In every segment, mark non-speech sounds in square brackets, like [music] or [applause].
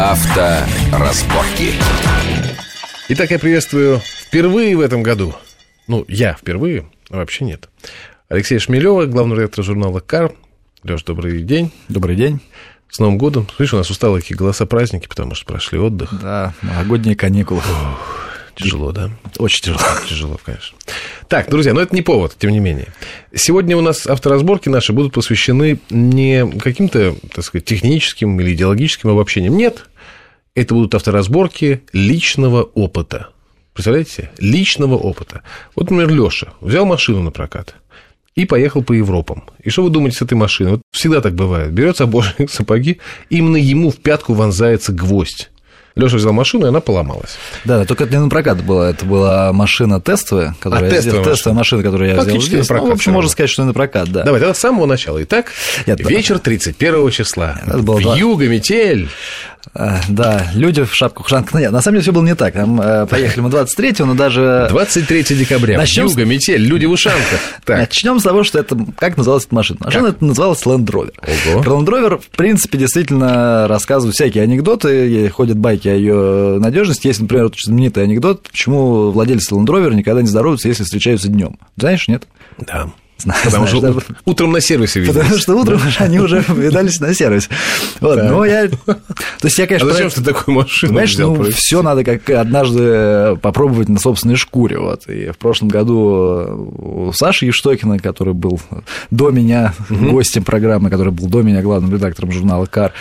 Авторазборки. Итак, я приветствую впервые в этом году. Ну, я впервые, а вообще нет. Алексей Шмелева, главный редактор журнала «Кар». Леш, добрый день. Добрый день. С Новым годом. Слышишь, у нас усталые такие голоса праздники, потому что прошли отдых. Да, новогодние каникулы. Тяжело, да? Очень тяжело. Тяжело, конечно. Так, друзья, но это не повод, тем не менее. Сегодня у нас авторазборки наши будут посвящены не каким-то, так сказать, техническим или идеологическим обобщениям. Нет, это будут авторазборки личного опыта. Представляете? Личного опыта. Вот, например, Леша взял машину на прокат и поехал по Европам. И что вы думаете с этой машиной? Вот всегда так бывает. Берет сапожник [laughs] сапоги, именно ему в пятку вонзается гвоздь. Леша взял машину, и она поломалась. Да, только это не на прокат была, это была машина тестовая, которая А, тестовая я, тестовая машина, которую я взял Фактически здесь. на прокат ну, в общем, можно сказать, что на прокат, да. Давай, тогда с самого начала. Итак, Нет, вечер 31 числа. Это было В два- юго, метель. А, да, люди в шапках ушанках. Нет, на самом деле все было не так. Там, э, поехали мы 23-го, но даже... 23 декабря. Начнём с- Юго, метель, люди в ушанках. [laughs] Так, Начнем с того, что это как называлась эта машина. Машина это называлась Land Rover. Ого. Про Land Rover, в принципе, действительно рассказывают всякие анекдоты, ходят байки о ее надежности. Есть, например, вот очень знаменитый анекдот, почему владельцы Land Rover никогда не здороваются, если встречаются днем. Знаешь, нет? да. Потому знаешь, что утром на сервисе виделись. Потому что утром они уже [laughs] видались на сервис. Вот, но я... То есть я, А конечно, зачем про- ты такую машину Понимаешь, взял? ну, все надо как однажды попробовать на собственной шкуре. Вот. И в прошлом году у Саши Евштокина, который был до меня гостем программы, который был до меня главным редактором журнала «Кар»,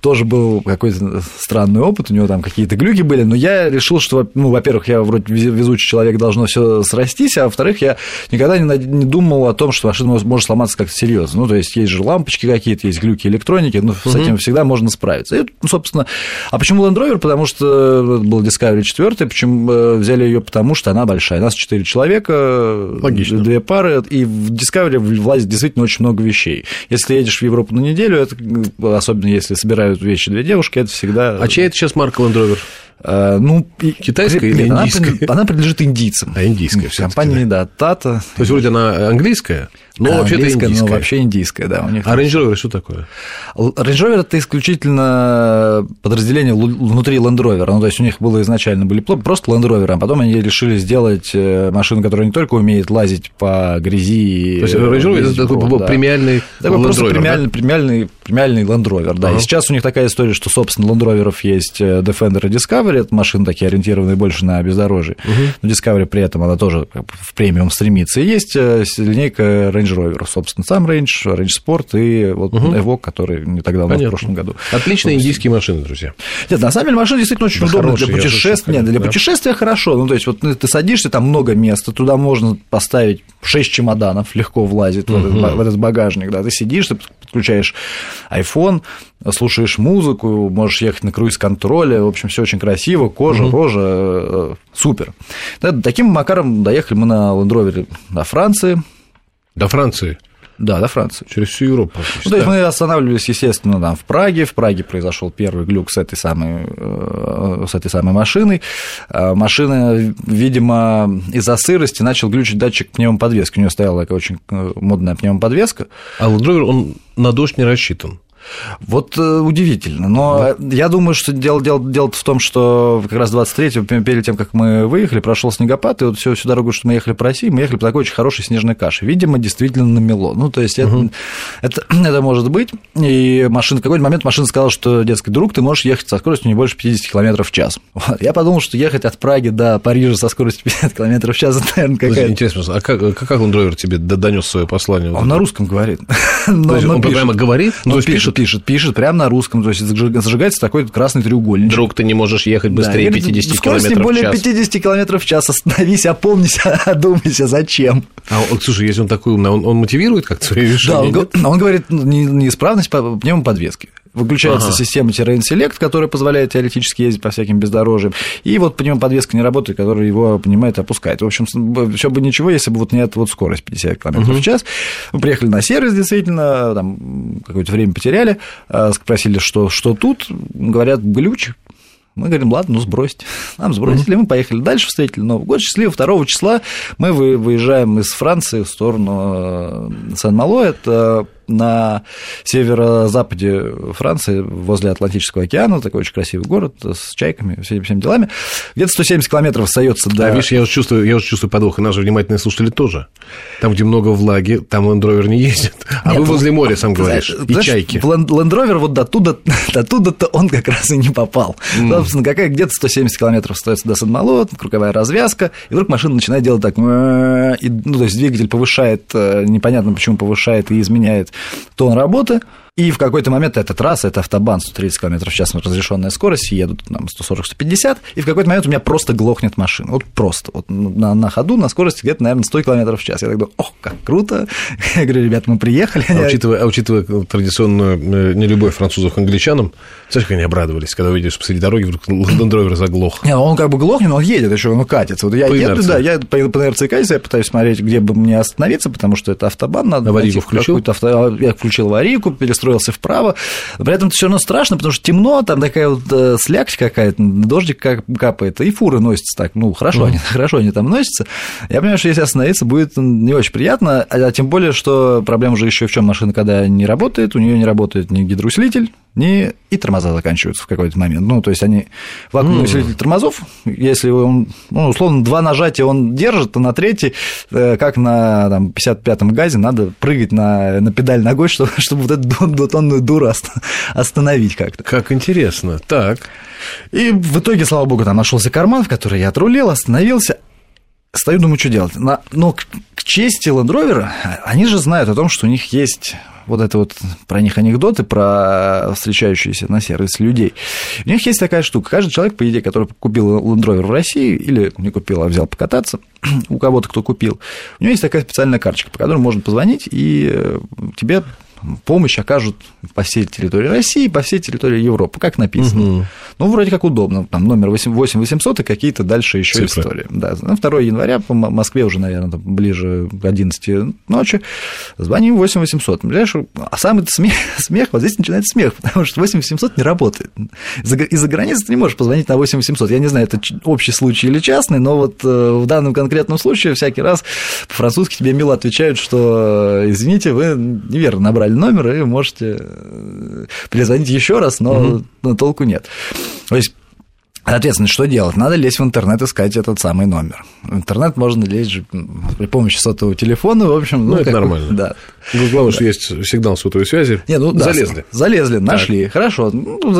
тоже был какой-то странный опыт, у него там какие-то глюки были, но я решил, что, ну, во-первых, я вроде вез- везучий человек, должно все срастись, а во-вторых, я никогда не думал о том, что машина может- может сломаться как-то серьезно. Ну, то есть, есть же лампочки какие-то, есть глюки электроники, ну, с этим всегда можно справиться. И, ну, собственно, а почему Land Rover? Потому что это был Discovery 4, почему э, взяли ее? Потому что она большая. Нас 4 человека, Логично. две пары, и в Discovery влазит действительно очень много вещей. Если едешь в Европу на неделю, это, э, особенно если собирают вещи две девушки, это всегда... А чья это сейчас марка Land Rover? Э, ну, Китайская или индийская? Она принадлежит индийцам. А, индийская всё-таки, Компания, да, Тата. То есть, вроде она английская, но вообще-то Английская, индийская. но вообще индийская, да. У них А Range Rover что такое? Range Rover это исключительно подразделение внутри Land Rover. Ну, то есть у них было изначально были просто Land Rover, а потом они решили сделать э, машину, которая не только умеет лазить по грязи. То есть Range Rover это такой вот, да. премиальный Такой Land просто Rover, да? премиальный, премиальный, премиальный Land Rover, да. Ага. И сейчас у них такая история, что, собственно, Land Rover есть э, Defender и Discovery, это машины такие ориентированные больше на бездорожье. Но Discovery при этом она тоже в премиум стремится. И есть э, линейка Range Rover, собственно, сам Range, Range Sport и вот Evoque, который не так давно, в Понятно. прошлом году. Отличные индийские машины, друзья. Нет, на самом деле машина действительно очень Да удобная хорошие, для путешествия. Нет, для да. путешествия хорошо. Ну, то есть, вот ну, ты садишься, там много места, туда можно поставить 6 чемоданов, легко влазит в, этот, в этот багажник. Да. Ты сидишь, ты подключаешь iPhone, слушаешь музыку, можешь ехать на круиз-контроле. В общем, все очень красиво, кожа, рожа, э, супер. Да, таким макаром доехали мы на Land Rover до Франции. До Франции. Да, до Франции. Через всю Европу практически. Ну, то есть мы останавливались, естественно, там, в Праге. В Праге произошел первый глюк с этой самой, э, с этой самой машиной. А Машина, видимо, из-за сырости начал глючить датчик пневмоподвески. У нее стояла такая очень э, модная пневмоподвеска. А Land Rover, он на дождь не рассчитан. Вот э, удивительно. Но я думаю, что дело, дело, дело в том, что как раз 23-го, пе- перед тем, как мы выехали, прошел снегопад, и вот всю, всю дорогу, что мы ехали по России, мы ехали по такой очень хорошей снежной каше. Видимо, действительно намело. Ну, то есть это, это, [clears throat] это может быть. И машина, в какой-то момент машина сказала, что, детский друг, ты можешь ехать со скоростью не больше 50 км в час. [laughs] Вот. Я подумал, что ехать от Праги до Парижа со скоростью [laughs] 50 км в час, это, наверное, какая-то... Интересно, а как, как Land Rover тебе донес свое послание? Он на русском говорит. [laughs] Но- он пишет. прямо говорит? Ну, Он то есть пишет, пишет, пишет, прямо на русском. То есть зажиг- зажигается такой красный треугольник. Друг, ты не можешь ехать быстрее Да, и говорит, 50 скорость не км в более час. 50 км в час. Остановись, опомнись, [laughs] одумайся, зачем? А, он- слушай, если он такой умный, он, он мотивирует как-то свои Да, решения? он, нет? го- он говорит, ну, не- неисправность по- пневмоподвески. Выключается Ага. система Terrain которая позволяет теоретически ездить по всяким бездорожьям. И вот пневмоподвеска не работает, которая его, понимает, опускает. В общем, все бы ничего, если бы вот не эта вот скорость 50 км в час. Мы приехали на сервис, действительно, там какое-то время потеряли, а, спросили, что, что тут. Говорят, глюч. Мы говорим, ладно, ну сбросьте. [laughs] Нам сбросили, мы поехали дальше, встретили Новый год. Счастливо, 2 числа мы вы- выезжаем из Франции в сторону э, Сен-Мало. Это на северо-западе Франции, возле Атлантического океана, такой очень красивый город с чайками, всеми, всеми делами. Где-то 170 километров остается до... А видишь, я уже чувствую, я уже чувствую подвох, и наши внимательные слушатели тоже. Там, где много влаги, там Rover не ездит. А Нет, вы возле моря, сам говоришь, знаешь, и чайки. Land Rover вот до туда, [laughs] до туда-то он как раз и не попал. Mm. Собственно, какая где-то 170 километров остается до Сен-Мало, круговая развязка, и вдруг машина начинает делать так, и, ну, то есть двигатель повышает, э, непонятно почему повышает и изменяет тон работы, и в какой-то момент эта трасса, это автобан 130 км в час разрешенная скорость, едут там 140-150, и в какой-то момент у меня просто глохнет машина. Вот просто. Вот на, на ходу, на скорости где-то, наверное, 100 км в час. Я так думаю, ох, как круто. [laughs] Я говорю, ребята, мы приехали. А учитывая, а учитывая традиционную э, нелюбовь французов к англичанам, знаешь, как они обрадовались, когда увидели, что посреди дороги вдруг Rover заглох. Не, он как бы глохнет, но он едет еще, он катится. Вот я по еду, да, я по, по инерции катится, я пытаюсь смотреть, где бы мне остановиться, потому что это автобан, надо аварийку включил? Авто... Я включил аварийку, перестроился вправо, при этом это все равно страшно, потому что темно, там такая вот э, слякоть какая-то, дождик капает, и фуры носятся так, ну, хорошо, mm. они, [laughs] хорошо они там носятся. Я понимаю, что если остановиться, будет не очень приятно, а тем более, что проблема уже еще в чем машина, когда не работает, у нее не работает ни гидроусилитель, ни и тормоза заканчиваются в какой-то момент. Ну, то есть они вакуумный усилитель тормозов, если он, ну, условно, два нажатия он держит, то на третий, э, как на там, 55-м газе, надо прыгать на, на педаль ногой, [laughs] чтобы, чтобы вот эту двухтонную дуру остановить как-то. Как интересно. Так. И в итоге, слава богу, там нашелся карман, в который я отрулил, остановился, Стою, думаю, что делать. Но к чести Land Rover, они же знают о том, что у них есть вот это вот про них анекдоты, про встречающиеся на сервисе людей. У них есть такая штука. Каждый человек, по идее, который купил Land Rover в России, или не купил, а взял покататься, [clears throat] у кого-то, кто купил, у него есть такая специальная карточка, по которой можно позвонить, и э, тебе помощь окажут по всей территории России, по всей территории Европы, как написано. Угу. Ну, вроде как удобно. Там номер 8800 и какие-то дальше еще истории. Да, на 2 января по Москве уже, наверное, там, ближе к 11 ночи. Звоним 8800. Понимаешь, а самый смех, [laughs] смех, вот здесь начинается смех, потому что 8800 не работает. Из-за границы ты не можешь позвонить на 8800. Я не знаю, это общий случай или частный, но вот э, в данном конкретном случае всякий раз по-французски тебе мило отвечают, что, э, извините, вы неверно набрали номер и можете э, перезвонить еще раз, но, угу. толку нет. То есть Соответственно, что делать? Надо лезть в интернет, искать этот самый номер. В интернет можно лезть при помощи сотового телефона, в общем... Ну, ну это нормально. Да. Ну, главное, да. что есть сигнал сотовой связи. Не, ну, залезли. Да, залезли, нашли. Так. Хорошо. Ну,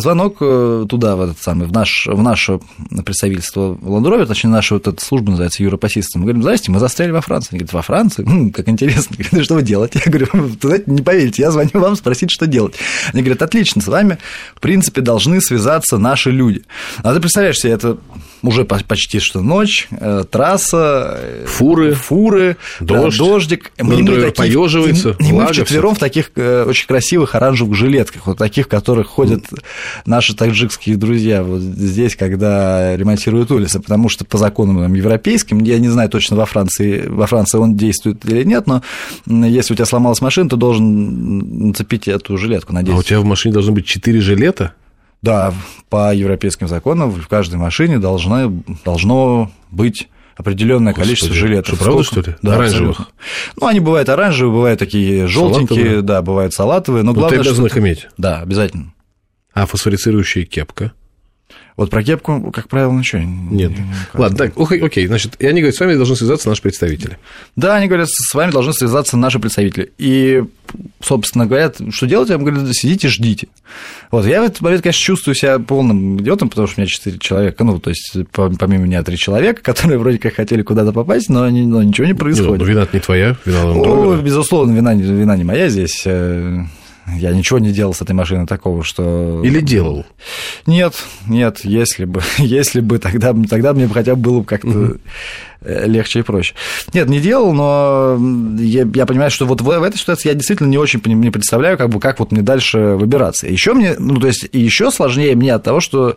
звонок э, туда, в этот самый, в, наш, в наше представительство в Ландрове, точнее, наша вот эта служба называется Европа Мы говорим, здрасте, мы застряли во Франции. Они говорят, во Франции? Хм, как интересно. Говорят, что вы делаете? Я говорю, знаете, не поверите, я звоню вам спросить, что делать. Они говорят, отлично, с вами, в принципе, должны связаться наши люди. А ты представляешь себе, это уже почти что ночь, э, трасса, э, фуры, фуры дождь, да, дождик. Мы, таких, поеживается, и, и мы вчетвером в таких э, очень красивых оранжевых жилетках, вот таких, в которых ходят наши таджикские друзья вот здесь, когда ремонтируют улицы, потому что по законам европейским, я не знаю точно во Франции, во Франции он действует или нет, но если у тебя сломалась машина, ты должен нацепить эту жилетку, надеюсь. А у тебя в машине должно быть четыре жилета? Да, по европейским законам в каждой машине должно, должно быть определенное Господи, количество жилетов. Что, правда, что ли? Да, оранжевых. Абсолютно. Ну, они бывают оранжевые, бывают такие желтенькие, да, бывают салатовые, но, но главное, ты обязан их иметь. Да, обязательно. А фосфорицирующая кепка? Вот про кепку, как правило, ничего. Нет. Не, Ладно, так, окей, значит, и они говорят, с вами должны связаться наши представители. Да, они говорят, с вами должны связаться наши представители. И, собственно, говорят, что делать? Я им говорю, сидите, ждите. Вот, я в этот момент, конечно, чувствую себя полным идиотом, потому что у меня четыре человека, ну, то есть, помимо меня три человека, [laughs] которые вроде как хотели куда-то попасть, но, они, но ничего не происходит. Ну, вина не твоя, вина О, Безусловно, вина, вина не моя здесь э, я ничего не делал с этой машиной такого, что... Или делал? Нет, нет, если бы, [laughs] если бы, тогда, тогда мне бы хотя бы было как-то угу. легче и проще. Нет, не делал, но я, я понимаю, что вот в, в этой ситуации я действительно не очень не представляю, как бы, как вот мне дальше выбираться. Еще мне, ну, то есть, еще сложнее мне от того, что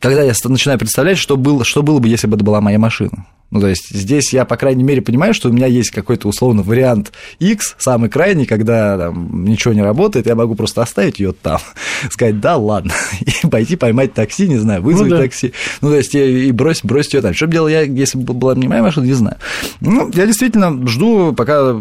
когда я начинаю представлять, что было, что было бы, если бы это была моя машина. Ну, то есть здесь я, по крайней мере, понимаю, что у меня есть какой-то условно вариант X, самый крайний, когда там, ничего не работает, я могу просто оставить ее там, [laughs] сказать, да, ладно, [laughs] и пойти поймать такси, не знаю, вызвать ну, да. такси, ну, то есть и бросить, бросить ее там. Что бы делал я, если бы была не моя машина, не знаю. Ну, я действительно жду, пока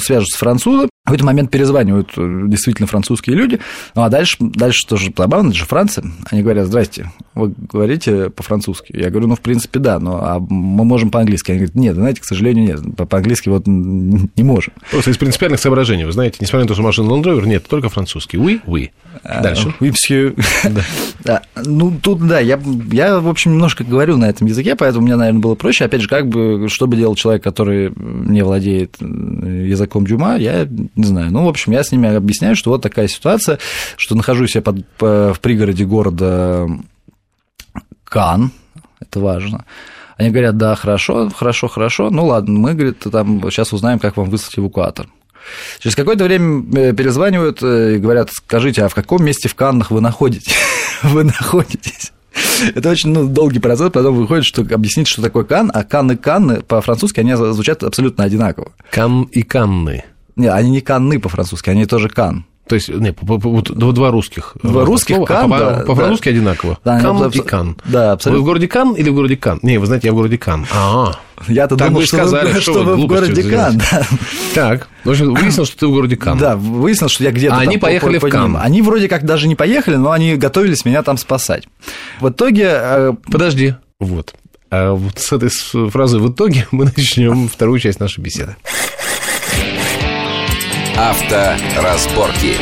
свяжутся с французом, в этот момент перезванивают э, действительно французские люди, ну а дальше, дальше тоже забавно, это же Франция. Они говорят, здрасте, вы говорите по-французски? Я говорю, ну, в принципе, да, но а мы можем по-английски. Они говорят, нет, знаете, к сожалению, нет, по-английски вот не можем. Просто из принципиальных соображений, вы знаете, несмотря на то, что машина Land Rover, нет, только французский. Oui, oui. А, дальше. Oui, monsieur. [laughs] Да. Ну, тут, да, я, я, в общем, немножко говорю на этом языке, поэтому мне, наверное, было проще. Опять же, как бы, что бы делал человек, который не владеет языком Дюма, я не знаю. Ну, в общем, я с ними объясняю, что вот такая ситуация, что нахожусь я под, в пригороде города Кан, это важно. Они говорят, да, хорошо, хорошо, хорошо, ну ладно, мы, говорит, там сейчас узнаем, как вам выслать эвакуатор. Через какое-то время э, перезванивают и говорят, скажите, а в каком месте в Каннах вы находитесь? [laughs] вы находитесь? Это очень ну, долгий процесс, потом выходит, что объяснить, что такое Кан, а Кан и Канны по-французски они звучат абсолютно одинаково. Кан и Канны. Не, они не Канны по-французски, они тоже Кан. То есть, не, по, по, вот два русских. Два русских слова, Кан, а по, да, по-французски да. одинаково. Да, Кан абс... и Кан. Да, абсолютно. Вы в городе Кан или в городе Кан? Не, вы знаете, я в городе Кан. А, [laughs] я-то думал, что, сказали, вы, что, что вы в городе Кан. Да. Так, в общем, выяснилось, что ты в городе Кан. Да, выяснилось, что я где-то А они поехали по, в Кан. Они вроде как даже не поехали, но они готовились меня там спасать. В итоге... Э, Подожди, вот. А вот с этой фразы «в итоге» [laughs] мы начнем вторую часть нашей беседы. Авторазборки.